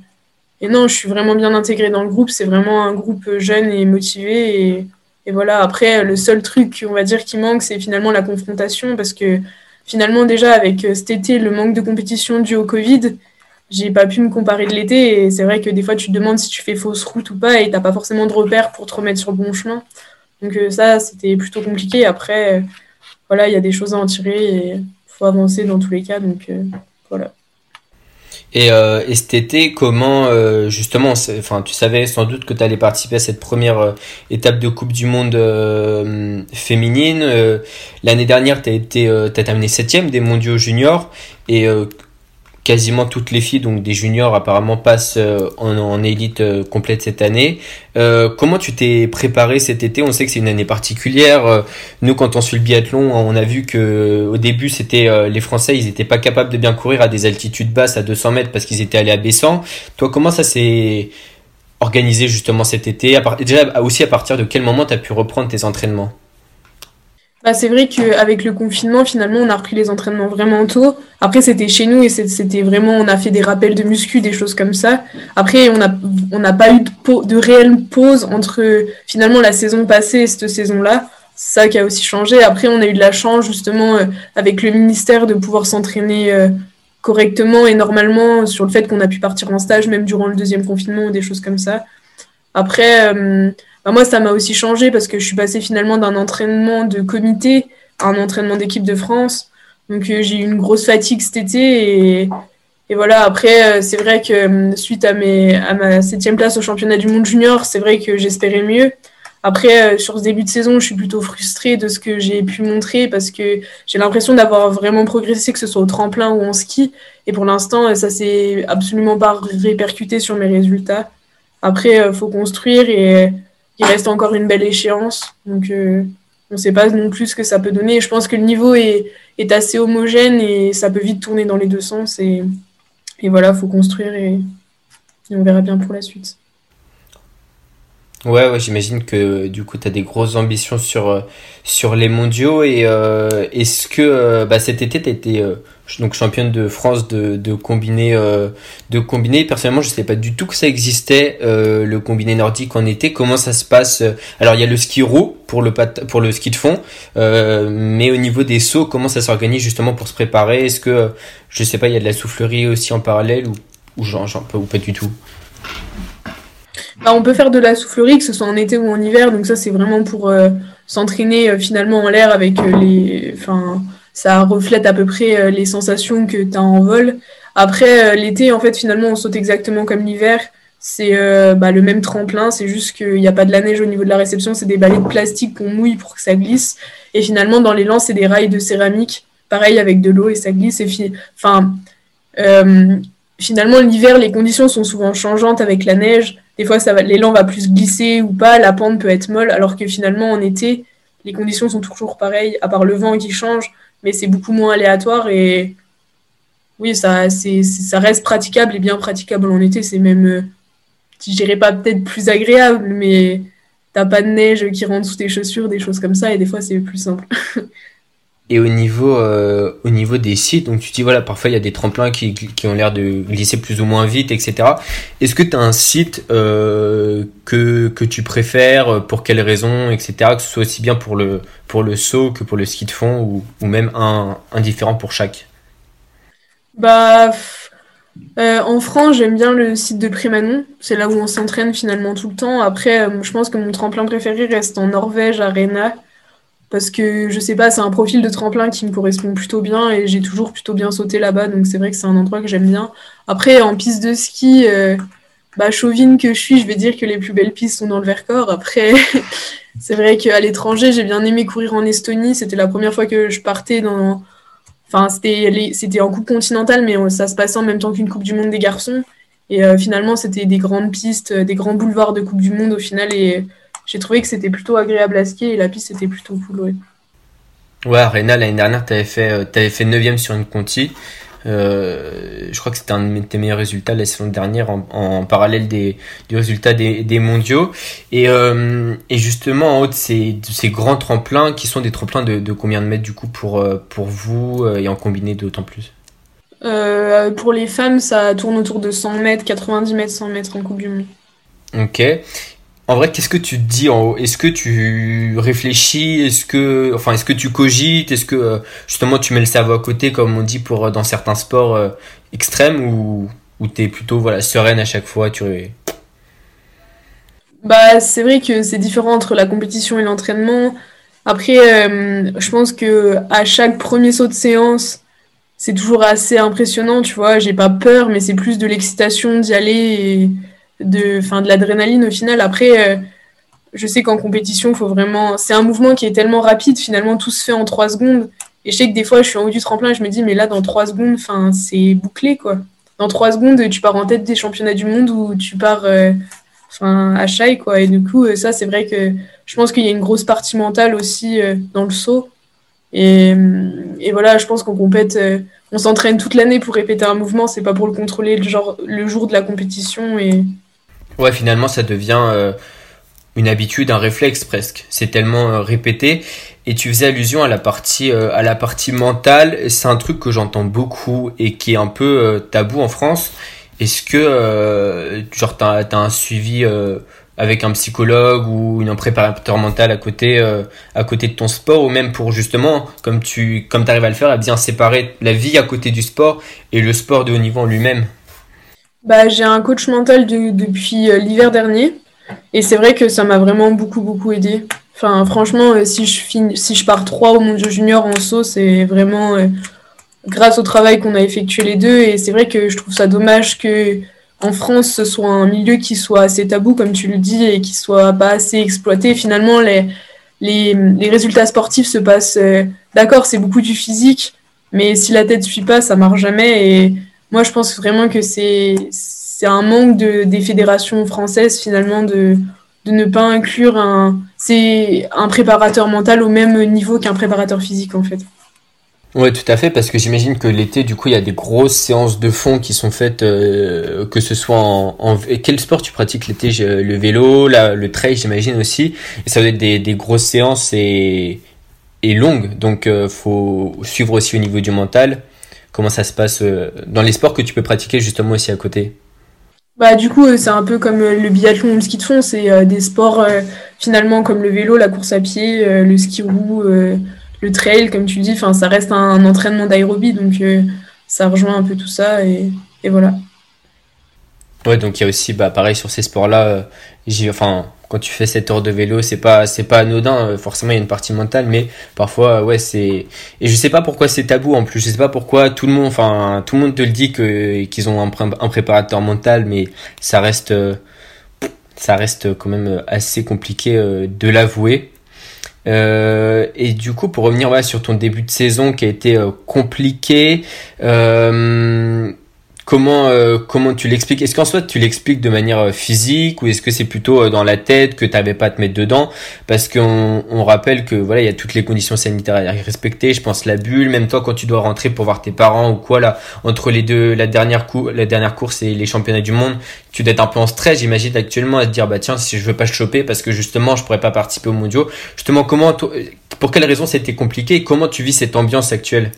non, je suis vraiment bien intégrée dans le groupe. C'est vraiment un groupe jeune et motivé et voilà, après, le seul truc, on va dire, qui manque, c'est finalement la confrontation, parce que finalement, déjà, avec euh, cet été, le manque de compétition dû au Covid, j'ai pas pu me comparer de l'été, et c'est vrai que des fois, tu te demandes si tu fais fausse route ou pas, et t'as pas forcément de repères pour te remettre sur le bon chemin. Donc euh, ça, c'était plutôt compliqué. Après, euh, voilà, il y a des choses à en tirer, et faut avancer dans tous les cas, donc voilà. Et, euh, et cet été, comment euh, justement, enfin, tu savais sans doute que tu allais participer à cette première euh, étape de Coupe du Monde euh, féminine. L'année dernière, tu as été, as terminé septième des Mondiaux juniors. Et quasiment toutes les filles, donc des juniors apparemment passent euh, en, élite euh, complète cette année. Euh, comment tu t'es préparé cet été? On sait que c'est une année particulière. Nous, quand on suit le biathlon, on a vu que au début, c'était les Français, ils n'étaient pas capables de bien courir à des altitudes basses à 200 mètres parce qu'ils étaient allés à Bessan. Toi, comment ça s'est organisé justement cet été? Déjà aussi à partir de quel moment tu as pu reprendre tes entraînements? Bah, c'est vrai qu'avec le confinement, finalement, on a repris les entraînements vraiment tôt. Après, c'était chez nous et c'était vraiment, on a fait des rappels de muscu, des choses comme ça. Après, on n'a pas eu de, de réelle pause entre finalement la saison passée et cette saison-là. C'est ça qui a aussi changé. Après, on a eu de la chance, justement, euh, avec le ministère, de pouvoir s'entraîner euh, correctement et normalement sur le fait qu'on a pu partir en stage, même durant le deuxième confinement ou des choses comme ça. Après, euh, bah, moi, ça m'a aussi changé parce que je suis passée finalement d'un entraînement de comité à un entraînement d'équipe de France. Donc euh, j'ai eu une grosse fatigue cet été et, et voilà. Après, euh, c'est vrai que suite à, mes, à ma septième place au championnat du monde junior, c'est vrai que j'espérais mieux. Après, sur ce début de saison, je suis plutôt frustrée de ce que j'ai pu montrer parce que j'ai l'impression d'avoir vraiment progressé, que ce soit au tremplin ou en ski. Et pour l'instant, ça s'est absolument pas répercuté sur mes résultats. Après, il faut construire et il reste encore une belle échéance. Donc, euh, on ne sait pas non plus ce que ça peut donner. Je pense que le niveau est, assez homogène et ça peut vite tourner dans les deux sens. Et, et voilà, il faut construire et, on verra bien pour la suite. Ouais, ouais j'imagine que du coup, tu as des grosses ambitions sur, euh, sur les mondiaux. Et euh, est-ce que bah, cet été, tu été donc championne de France de, de combiné euh, de combiné. Personnellement je sais pas du tout que ça existait euh, le combiné nordique en été. Comment ça se passe alors il y a le ski roue pour le pour le ski de fond euh, mais au niveau des sauts comment ça s'organise justement pour se préparer? Est-ce que je sais pas il y a de la soufflerie aussi en parallèle ou ou genre, genre ou pas du tout? Bah, on peut faire de la soufflerie que ce soit en été ou en hiver donc ça c'est vraiment pour s'entraîner finalement en l'air avec les enfin ça reflète à peu près euh, les sensations que tu en vol. Après, euh, l'été, en fait, finalement, on saute exactement comme l'hiver. C'est euh, bah, le même tremplin, c'est juste qu'il n'y a pas de la neige au niveau de la réception, c'est des balais de plastique qu'on mouille pour que ça glisse. Et finalement, dans l'élan, c'est des rails de céramique, pareil avec de l'eau et ça glisse. Et enfin, finalement, l'hiver, les conditions sont souvent changeantes avec la neige. Des fois, l'élan va plus glisser ou pas, la pente peut être molle, alors que finalement, en été, les conditions sont toujours pareilles, à part le vent qui change mais c'est beaucoup moins aléatoire et oui, ça, ça reste praticable et bien praticable en été. C'est même, euh, je dirais pas peut-être plus agréable, mais t'as pas de neige qui rentre sous tes chaussures, des choses comme ça, et des fois c'est plus simple. Et au niveau, euh, au niveau des sites, donc tu dis voilà, parfois il y a des tremplins qui, qui ont l'air de glisser plus ou moins vite, etc. Est-ce que tu as un site euh, que, que tu préfères, pour quelles raisons, etc. Que ce soit aussi bien pour le, pour le saut que pour le ski de fond ou, ou même un, différent pour chaque? Bah, euh, en France, j'aime bien le site de Prémanon. C'est là où on s'entraîne finalement tout le temps. Après, euh, je pense que mon tremplin préféré reste en Norvège, à Rena parce que je sais pas, c'est un profil de tremplin qui me correspond plutôt bien et j'ai toujours plutôt bien sauté là-bas, donc c'est vrai que c'est un endroit que j'aime bien. Après, en piste de ski, euh, bah, chauvine que je suis, je vais dire que les plus belles pistes sont dans le Vercors. Après, c'est vrai qu'à l'étranger, j'ai bien aimé courir en Estonie. C'était la première fois que je partais dans. Enfin, c'était, en Coupe continentale, mais ça se passait en même temps qu'une Coupe du Monde des garçons. Et euh, finalement, c'était des grandes pistes, des grands boulevards de Coupe du Monde au final. Et j'ai trouvé que c'était plutôt agréable à skier et la piste était plutôt cool. Ouais, ouais Arena, l'année dernière, tu avais fait, euh, avais fait 9 sur une Conti. Euh, je crois que c'était un de tes meilleurs résultats la saison dernière en, parallèle des, du résultat des, des mondiaux. Et, euh, et, justement, en haut de ces, de ces, grands tremplins, qui sont des tremplins de, de, combien de mètres du coup pour, pour vous et en combiné d'autant plus? Pour les femmes, ça tourne autour de 100 mètres, 90 mètres, 100 mètres en Coupe du Monde. Ok. En vrai, qu'est-ce que tu te dis en haut? Est-ce que tu réfléchis? Est-ce que, enfin, est-ce que tu cogites? Est-ce que euh, justement tu mets le cerveau à côté, comme on dit pour euh, dans certains sports euh, extrêmes, ou ou t'es plutôt voilà sereine à chaque fois Tu Bah, c'est vrai que c'est différent entre la compétition et l'entraînement. Après, je pense que à chaque premier saut de séance, c'est toujours assez impressionnant, tu vois. J'ai pas peur, mais c'est plus de l'excitation d'y aller de, fin, de l'adrénaline au final. Après, euh, je sais qu'en compétition, faut vraiment. C'est un mouvement qui est tellement rapide, finalement, tout se fait en trois secondes. Et je sais que des fois, je suis en haut du tremplin je me dis, mais là, dans trois secondes, c'est bouclé, quoi. Dans trois secondes, tu pars en tête des championnats du monde ou tu pars enfin, à Chai, quoi. Et du coup, ça, c'est vrai que je pense qu'il y a une grosse partie mentale aussi dans le saut. Et, et voilà, je pense qu'on compète on s'entraîne toute l'année pour répéter un mouvement, c'est pas pour le contrôler le, genre, le jour de la compétition. Et... Ouais, finalement, ça devient euh, une habitude, un réflexe presque. C'est tellement euh, répété. Et tu faisais allusion à la partie, euh, à la partie mentale. C'est un truc que j'entends beaucoup et qui est un peu tabou en France. Est-ce que, genre, t'as as un suivi avec un psychologue ou un préparateur mental à côté, à côté de ton sport, ou même pour justement, comme tu comme arrives à le faire, à bien séparer la vie à côté du sport et le sport de haut niveau en lui-même? Bah, J'ai un coach mental depuis euh, l'hiver dernier, et c'est vrai que ça m'a vraiment beaucoup, beaucoup aidé. Enfin, franchement, euh, si je, finis, si je pars 3 au Mondial Junior en saut, c'est vraiment grâce au travail qu'on a effectué les deux, et c'est vrai que je trouve ça dommage que en France, ce soit un milieu qui soit assez tabou, comme tu le dis, et qui soit pas assez exploité. Finalement, les, les, résultats sportifs se passent. Euh, d'accord, c'est beaucoup du physique, mais si la tête suit pas, ça marche jamais. Et moi, je pense vraiment que c'est un manque de, des fédérations françaises, finalement, de, de ne pas inclure un, un préparateur mental au même niveau qu'un préparateur physique, en fait. Ouais, tout à fait, parce que j'imagine que l'été, du coup, il y a des grosses séances de fond qui sont faites, euh, que ce soit en. Quel sport tu pratiques l'été Le vélo, le trail, j'imagine aussi. Et ça doit être des, des grosses séances et, et longues, donc euh, faut suivre aussi au niveau du mental. Comment ça se passe euh, dans les sports que tu peux pratiquer justement aussi à côté? Bah, du coup, c'est un peu comme le biathlon ou le ski de fond, c'est des sports finalement comme le vélo, la course à pied, le ski roue, le trail, comme tu dis, enfin, ça reste un, entraînement d'aérobie, donc euh, ça rejoint un peu tout ça et, voilà. Ouais, donc il y a aussi, bah, pareil sur ces sports-là, euh, enfin, quand tu fais cette heure de vélo, c'est pas, c'est pas anodin. Euh, forcément, il y a une partie mentale, mais parfois, ouais, c'est. Et je sais pas pourquoi c'est tabou en plus. Je sais pas pourquoi tout le monde, enfin, tout le monde te le dit que qu'ils ont un, préparateur mental, mais ça reste, ça reste quand même assez compliqué de l'avouer. Euh, et du coup, pour revenir sur ton début de saison qui a été euh, compliqué, euh, Comment, euh, comment tu l'expliques? Est-ce qu'en soit tu l'expliques de manière euh, physique ou est-ce que c'est plutôt euh, dans la tête que tu n'avais pas à te mettre dedans? Parce qu'on on rappelle que voilà, il y a toutes les conditions sanitaires à respecter. Je pense la bulle, même toi quand tu dois rentrer pour voir tes parents ou quoi là, entre les deux, la dernière cou la dernière course et les championnats du monde, tu dois être un peu en stress, j'imagine actuellement à te dire bah tiens si je veux pas choper parce que justement je pourrais pas participer aux mondiaux. Justement comment, pour quelles raisons c'était compliqué et comment tu vis cette ambiance actuelle?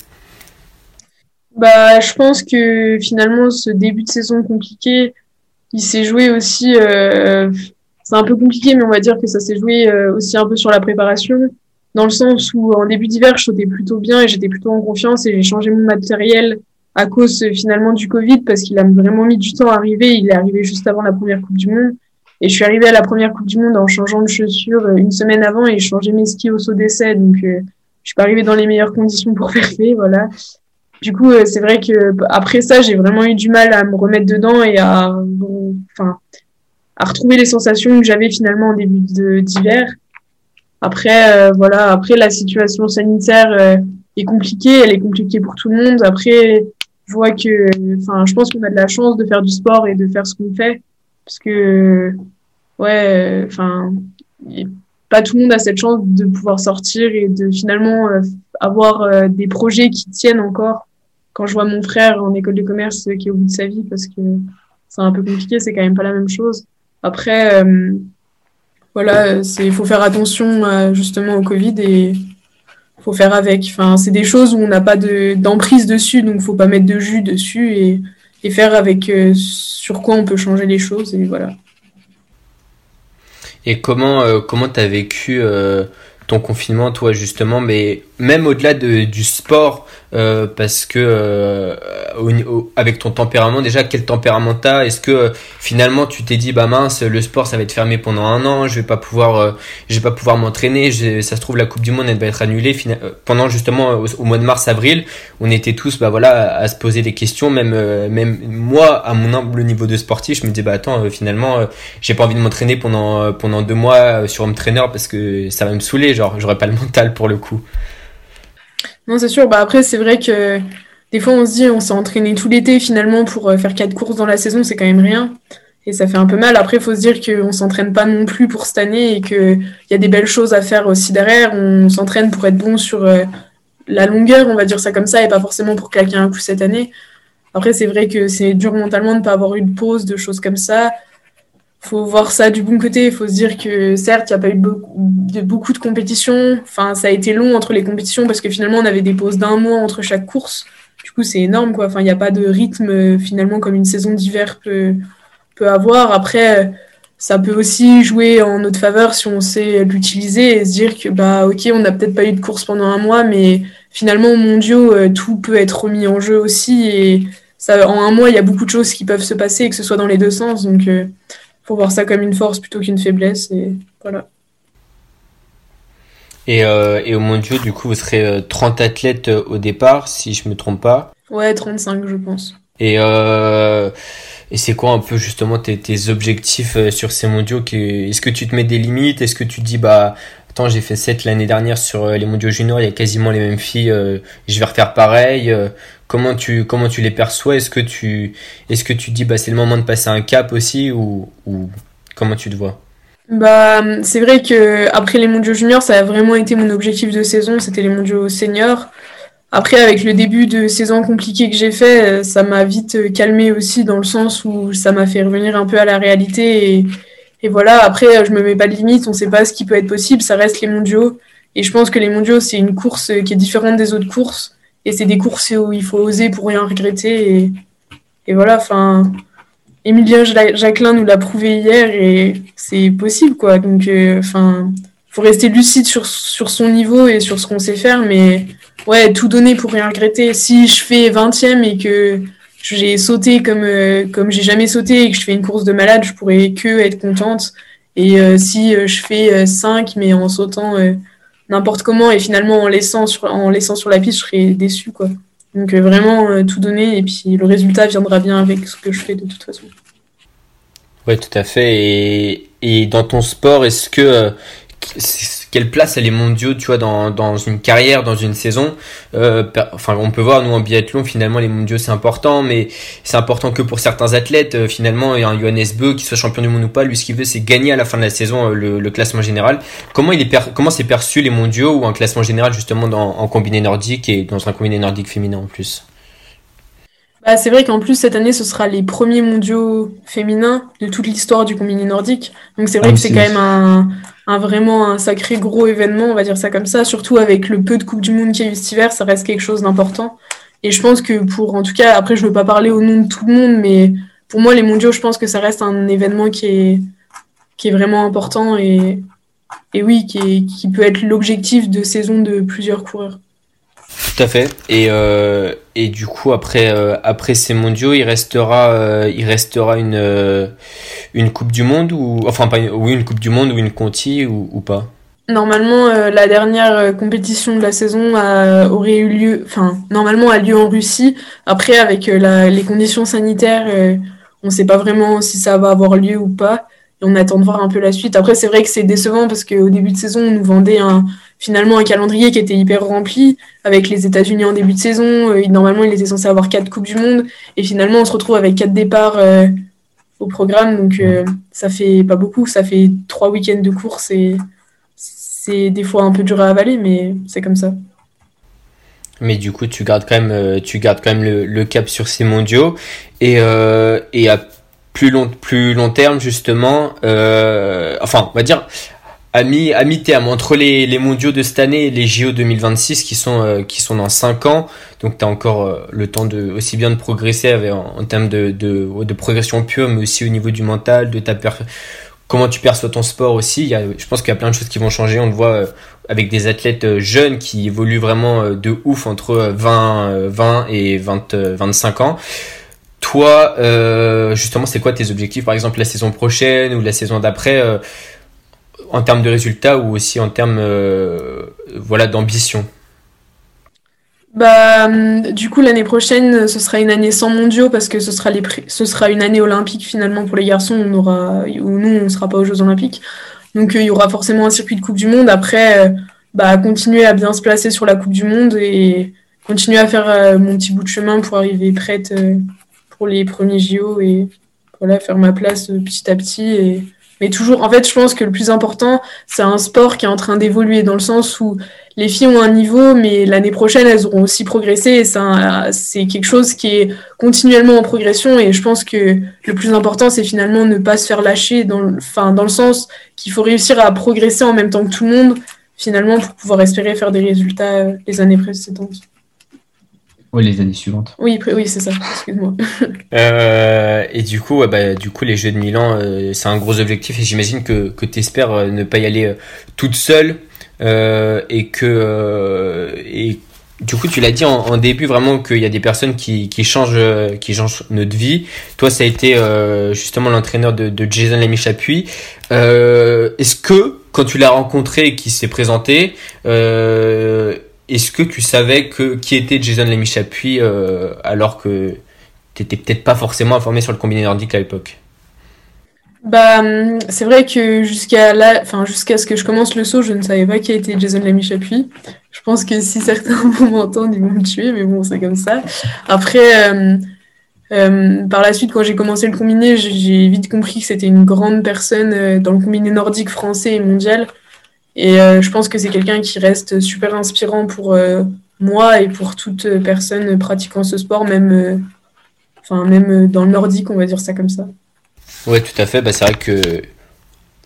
Bah, je pense que finalement, ce début de saison compliqué, il s'est joué aussi. Euh, c'est un peu compliqué, mais on va dire que ça s'est joué euh, aussi un peu sur la préparation, dans le sens où en début d'hiver, je sautais plutôt bien et j'étais plutôt en confiance et j'ai changé mon matériel à cause finalement du Covid parce qu'il a vraiment mis du temps à arriver. Il est arrivé juste avant la première Coupe du Monde. Et je suis arrivée à la première Coupe du Monde en changeant de chaussures euh, une semaine avant et j'ai changé mes skis au saut d'essai. Donc, je suis pas arrivée dans les meilleures conditions pour faire fait, voilà. Du coup, euh, c'est vrai que après ça, j'ai vraiment eu du mal à me remettre dedans et à, enfin, à retrouver les sensations que j'avais finalement en début d'hiver. Après, euh, voilà, après la situation sanitaire euh, est compliquée, elle est compliquée pour tout le monde. Après, je vois que, enfin, je pense qu'on a de la chance de faire du sport et de faire ce qu'on fait, parce que, ouais, enfin, pas tout le monde a cette chance de pouvoir sortir et de finalement avoir des projets qui tiennent encore quand je vois mon frère en école de commerce qui est au bout de sa vie parce que c'est un peu compliqué, c'est quand même pas la même chose. Après, euh, voilà, il faut faire attention euh, justement au Covid et faut faire avec. Enfin, c'est des choses où on n'a pas d'emprise dessus, donc faut pas mettre de jus dessus et, et faire avec euh, sur quoi on peut changer les choses et voilà. Et comment comment t'as vécu ton confinement, toi justement, mais même au-delà de, du sport, euh, parce que euh, avec ton tempérament déjà quel tempérament t'as? Est-ce que euh, finalement tu t'es dit bah mince le sport ça va être fermé pendant un an je vais pas pouvoir je vais pas pouvoir m'entraîner ça se trouve la coupe du monde elle va être annulée pendant justement au, mois de mars avril on était tous bah voilà à se poser des questions même même moi à mon humble niveau de sportif je me disais bah attends finalement j'ai pas envie de m'entraîner pendant pendant deux mois sur home trainer parce que ça va me saouler genre j'aurais pas le mental pour le coup Non, c'est sûr. Bah, après, c'est vrai que des fois, on se dit, on s'est entraîné tout l'été finalement pour euh, faire quatre courses dans la saison, c'est quand même rien. Et ça fait un peu mal. Après, il faut se dire qu'on s'entraîne pas non plus pour cette année et qu'il y a des belles choses à faire aussi derrière. On s'entraîne pour être bon sur euh, la longueur, on va dire ça comme ça, et pas forcément pour claquer un coup cette année. Après, c'est vrai que c'est dur mentalement de ne pas avoir eu de pause, de choses comme ça. Faut voir ça du bon côté. Il faut se dire que certes, il n'y a pas eu beaucoup de, beaucoup de compétitions. Enfin, ça a été long entre les compétitions parce que finalement, on avait des pauses d'un mois entre chaque course. Du coup, c'est énorme, quoi. Enfin, il n'y a pas de rythme finalement comme une saison d'hiver peut, peut avoir. Après, ça peut aussi jouer en notre faveur si on sait l'utiliser et se dire que bah ok, on n'a peut-être pas eu de course pendant un mois, mais finalement au mondiaux, euh, tout peut être remis en jeu aussi et ça, en un mois, il y a beaucoup de choses qui peuvent se passer, que ce soit dans les deux sens. Donc, euh, faut voir ça comme une force plutôt qu'une faiblesse. Et voilà. Et, euh, et au mondiaux, du coup, vous serez 30 athlètes au départ, si je me trompe pas. Ouais, 35, je pense. Et et c'est quoi un peu justement tes, tes objectifs euh, sur ces mondiaux Est-ce que tu te mets des limites? Est-ce que tu te dis, bah, attends, j'ai fait 7 l'année dernière sur euh, les mondiaux juniors, il y a quasiment les mêmes filles, euh, je vais refaire pareil Comment tu, comment tu les perçois? Est-ce que tu, est-ce que tu dis, bah, c'est le moment de passer un cap aussi ou, ou comment tu te vois? Bah, c'est vrai que après les mondiaux juniors, ça a vraiment été mon objectif de saison, c'était les mondiaux seniors. Après, avec le début de saison compliqué que j'ai fait, euh, ça m'a vite euh, calmé aussi dans le sens où ça m'a fait revenir un peu à la réalité. Et, et, voilà, après, euh, je me mets pas de limite, on sait pas ce qui peut être possible, ça reste les mondiaux. Et je pense que les mondiaux, c'est une course qui est différente des autres courses. Et c'est des courses où il faut oser pour rien regretter. Et, voilà, enfin, Emilien Jacquelin nous l'a prouvé hier et c'est possible, quoi. Donc, enfin, faut rester lucide sur, sur son niveau et sur ce qu'on sait faire, mais ouais, tout donner pour rien regretter. Si je fais 20ème et que j'ai sauté comme, euh, comme j'ai jamais sauté et que je fais une course de malade, je pourrais que être contente. Et euh, si euh, je fais 5, mais en sautant n'importe comment et finalement en laissant, sur, en laissant sur la piste, je serais déçue. Quoi. Donc vraiment tout donner et puis le résultat viendra bien avec ce que je fais de toute façon. Ouais, tout à fait. Et, et dans ton sport, est-ce que quelle place a les mondiaux, tu vois, dans, dans une carrière, dans une saison. Euh, enfin, on peut voir, nous, en biathlon, finalement, les mondiaux, c'est important, mais c'est important que pour certains athlètes. Euh, finalement, a un Johannes Beu, qui soit champion du monde ou pas, lui, ce qu'il veut, c'est gagner à la fin de la saison euh, le, classement général. Comment il est comment c'est perçu les mondiaux ou un classement général, justement, en combiné nordique et dans un combiné nordique féminin en plus? Bah, c'est vrai qu'en plus, cette année, ce sera les premiers mondiaux féminins de toute l'histoire du combiné nordique. Donc, c'est vrai ah que c'est quand même un, un, vraiment un sacré gros événement, on va dire ça comme ça. Surtout avec le peu de Coupe du Monde qu'il y a eu cet hiver, ça reste quelque chose d'important. Et je pense que pour, en tout cas, après, je veux pas parler au nom de tout le monde, mais pour moi, les mondiaux, je pense que ça reste un événement qui est, qui est vraiment important et, et oui, qui, est, qui peut être l'objectif de saison de plusieurs coureurs. Fait. Et, euh, et du coup, après, euh, après ces mondiaux, il restera, euh, il restera une, une Coupe du Monde ou enfin pas une, oui une Coupe du Monde ou une Conti ou, pas? Normalement, la dernière compétition de la saison aurait eu lieu, enfin normalement a lieu en Russie. Après, avec les conditions sanitaires, on ne sait pas vraiment si ça va avoir lieu ou pas. Et on attend de voir un peu la suite. Après, c'est vrai que c'est décevant parce qu'au début de saison, on nous vendait un, finalement un calendrier qui était hyper rempli avec les États-Unis en début de saison. Euh, normalement, il était censé avoir quatre coupes du monde et finalement, on se retrouve avec quatre départs euh, au programme. Donc, euh, ça fait pas beaucoup. Ça fait trois week-ends de course et c'est des fois un peu dur à avaler, mais c'est comme ça. Mais du coup, tu gardes quand même, tu gardes quand même le, cap sur ces mondiaux et, et à plus long, plus long terme justement. enfin, on va dire à mi, à terme entre les, les mondiaux de cette année et les JO 2026 qui sont euh, qui sont dans 5 ans. Donc tu as encore euh, le temps de aussi bien de progresser avec, en, termes de, de, de, progression pure mais aussi au niveau du mental de ta comment tu perçois ton sport aussi. Il y a, je pense qu'il y a plein de choses qui vont changer. On le voit euh, avec des athlètes jeunes qui évoluent vraiment de ouf entre 20 20 et 20 25 ans. Toi justement c'est quoi tes objectifs par exemple la saison prochaine ou la saison d'après en termes de résultats ou aussi en termes euh, voilà, d'ambition bah, hum, du coup, l'année prochaine, ce sera une année sans mondiaux parce que ce sera, les ce sera une année olympique finalement pour les garçons. On aura, où nous, on ne sera pas aux Jeux olympiques. Donc, euh, il y aura forcément un circuit de Coupe du Monde. Après, euh, bah, continuer à bien se placer sur la Coupe du Monde et continuer à faire mon petit bout de chemin pour arriver prête pour les premiers JO et voilà, faire ma place petit à petit et mais toujours, en fait, je pense que le plus important, c'est un sport qui est en train d'évoluer dans le sens où les filles ont un niveau, mais l'année prochaine, elles auront aussi progressé. Et c'est quelque chose qui est continuellement en progression. Et je pense que le plus important, c'est finalement ne pas se faire lâcher dans le, enfin, dans le sens qu'il faut réussir à progresser en même temps que tout le monde, finalement, pour pouvoir espérer faire des résultats euh, les années précédentes. Oui, les années suivantes. Oui, oui c'est ça, excuse-moi. euh, et du coup, bah, du coup, les Jeux de Milan, euh, c'est un gros objectif et j'imagine que, que tu espères euh, ne pas y aller euh, toute seule et que. et du coup, tu l'as dit en, début vraiment qu'il y a des personnes qui, qui, changent, qui changent notre vie. Toi, ça a été justement l'entraîneur de, de Jason Lamy Chapuis. Est-ce que, quand tu l'as rencontré et qu'il s'est présenté, est-ce que tu savais qui était Jason Lamy Chapuis euh, alors que tu n'étais peut-être pas forcément informé sur le combiné nordique à l'époque? Bah, c'est vrai que jusqu'à là, enfin jusqu'à ce que je commence le saut, je ne savais pas qui était Jason Lamy Chapuis. Je pense que si certains vont m'entendre, ils vont me tuer, mais bon, c'est comme ça. Après, euh, euh, par la suite, quand j'ai commencé le combiné, j'ai vite compris que c'était une grande personne dans le combiné nordique français et mondial. Et euh, je pense que c'est quelqu'un qui reste super inspirant pour euh, moi et pour toute personne pratiquant ce sport, même, euh, même dans le nordique, on va dire ça comme ça. Ouais, tout à fait. Bah, c'est vrai que,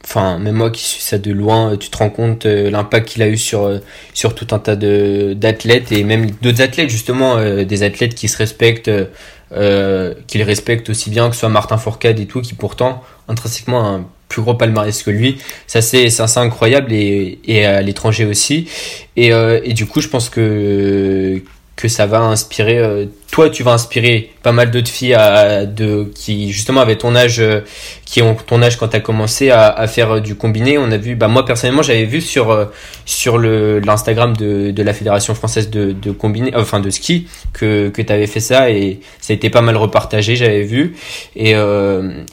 enfin, même moi qui suis ça de loin, tu te rends compte l'impact qu'il a eu sur, sur tout un tas d'athlètes et même d'autres athlètes, justement, des athlètes qui se respectent, qu'il respecte aussi bien que ce soit Martin Fourcade et tout, qui pourtant, intrinsèquement, gros palmarès que lui. Ça c'est assez incroyable et, à l'étranger aussi. Euh, et, du coup, je pense que que ça va inspirer. Euh, toi, tu vas inspirer pas mal d'autres filles à, de, qui justement avaient ton âge, euh, qui ont ton âge quand tu as commencé à, à, faire euh, du combiné. On a vu, bah moi personnellement, j'avais vu sur sur le l'Instagram de, de la fédération française de, de combiné, enfin de ski, que que tu fait ça et ça a été pas mal repartagé. J'avais vu et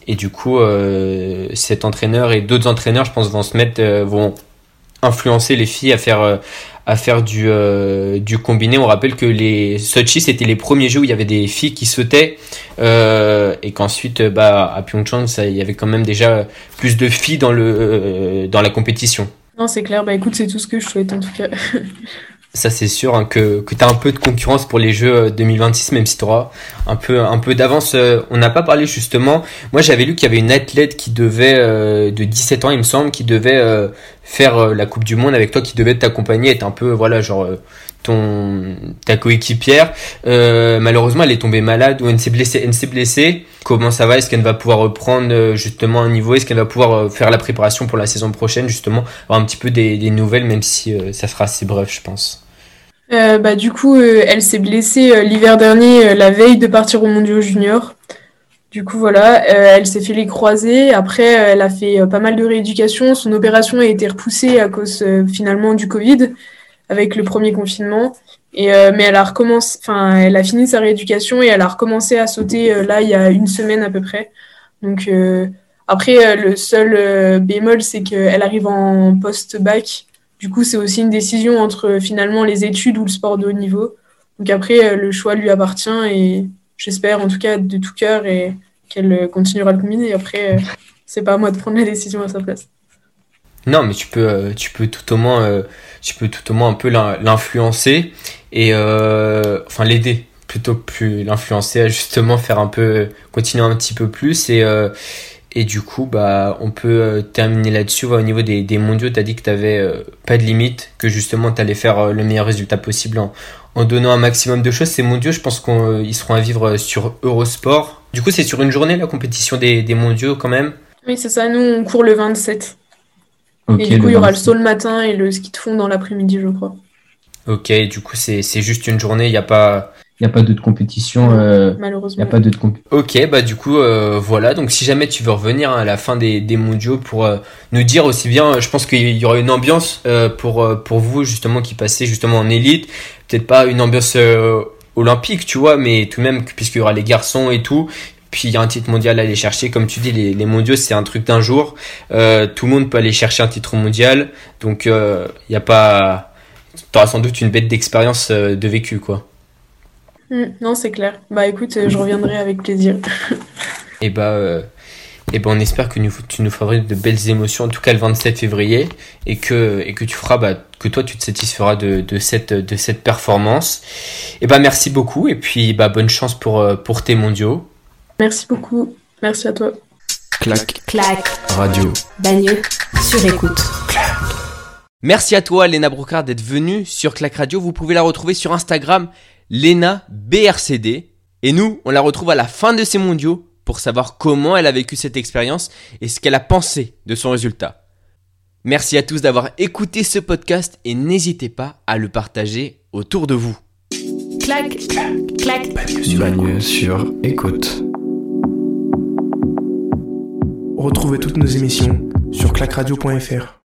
et du coup, cet entraîneur et d'autres entraîneurs, je pense, vont se mettre, vont influencer les filles à faire à faire du, euh, du combiné. On rappelle que les Sochi, c'était les premiers jeux où il y avait des filles qui sautaient euh, et qu'ensuite, bah, à Pyeongchang, ça, il y avait quand même déjà plus de filles dans, le, euh, dans la compétition. Non, c'est clair. Bah écoute, c'est tout ce que je souhaite en tout cas. ça c'est sûr hein, que, que un peu de concurrence pour les jeux 2026 même si tu auras un peu un peu d'avance on n'a pas parlé justement. Moi j'avais lu qu'il y avait une athlète qui devait de 17 ans il me semble qui devait faire euh, la Coupe du Monde avec toi qui devait t'accompagner, être un peu, voilà, genre, euh, ton, ta coéquipière. Euh, malheureusement, elle est tombée malade ou elle s'est blessée. Elle s'est blessée. Comment ça va? Est-ce qu'elle va pouvoir reprendre justement un niveau? Est-ce qu'elle va pouvoir faire la préparation pour la saison prochaine, justement Avoir un petit peu des, nouvelles, même si ça sera assez bref, je pense? bah, du coup, elle s'est blessée l'hiver dernier, la veille de partir au Mondiaux Junior. Du coup, voilà, euh, elle s'est fait les croisés. Après, euh, elle a fait euh, pas mal de rééducation. Son opération a été repoussée à cause finalement du Covid, avec le premier confinement. Et, mais elle a fini sa rééducation et elle a recommencé à sauter là il y a une semaine à peu près. Donc après, le seul bémol, c'est qu'elle arrive en post-bac. Du coup, c'est aussi une décision entre finalement les études ou le sport de haut niveau. Donc après, le choix lui appartient et j'espère en tout cas de tout cœur et qu'elle continuera le combiner. Après, euh, c'est pas à moi de prendre la décision à sa place. Non, mais tu peux, euh, tu peux tout au moins, euh, tu peux tout au moins un peu l'influencer et enfin l'aider plutôt plus l'influencer à justement faire un peu, continuer un petit peu plus et et du coup, bah, on peut terminer là-dessus. Au niveau des, des mondiaux, tu as dit que tu n'avais pas de limite, que justement tu allais faire le meilleur résultat possible en, donnant un maximum de choses. Ces mondiaux, je pense qu'ils euh, seront à vivre sur Eurosport. Du coup, c'est sur une journée la compétition des, des mondiaux quand même? Oui, c'est ça. Nous, on court le 27. Et du coup, il y aura le saut le matin et le ski de fond dans l'après-midi, je crois. Ok, du coup, c'est juste une journée, il n'y a pas. Il n'y a pas d'autres compétitions. Euh, Malheureusement. Il a pas d'autres Ok, bah du coup, euh, voilà. Donc si jamais tu veux revenir hein, à la fin des, des mondiaux pour euh, nous dire aussi bien, je pense qu'il y aura une ambiance euh, pour, pour vous justement qui passez justement en élite. Peut-être pas une ambiance olympique, tu vois, mais tout de même, puisqu'il y aura les garçons et tout, puis il y a un titre mondial à aller chercher. Comme tu dis, les, les mondiaux, c'est un truc d'un jour. Euh, tout le monde peut aller chercher un titre mondial. Donc, il euh, n'y a pas. Tu auras sans doute une bête d'expérience euh, de vécu, quoi. Mm, non, c'est clair. Bah écoute, je reviendrai avec plaisir. et bah. Et ben on espère que tu nous feras de belles émotions, en tout cas le 27 février, et que, et que tu feras, bah, que toi tu te satisferas de, de, cette, de cette performance. Et bah merci beaucoup, et puis bah bonne chance pour, pour tes mondiaux. Merci beaucoup. Merci à toi. Clac. Clac. Radio. Bagneux. Sur écoute. Merci à toi, Léna Brocard, d'être venue sur Clac Radio. Vous pouvez la retrouver sur Instagram, Léna BRCD. Et nous, on la retrouve à la fin de ces mondiaux pour savoir comment elle a vécu cette expérience et ce qu'elle a pensé de son résultat. Merci à tous d'avoir écouté ce podcast et n'hésitez pas à le partager autour de vous. Clac, clac, Bagneux sur écoute. Retrouvez toutes nos émissions sur clacradio.fr.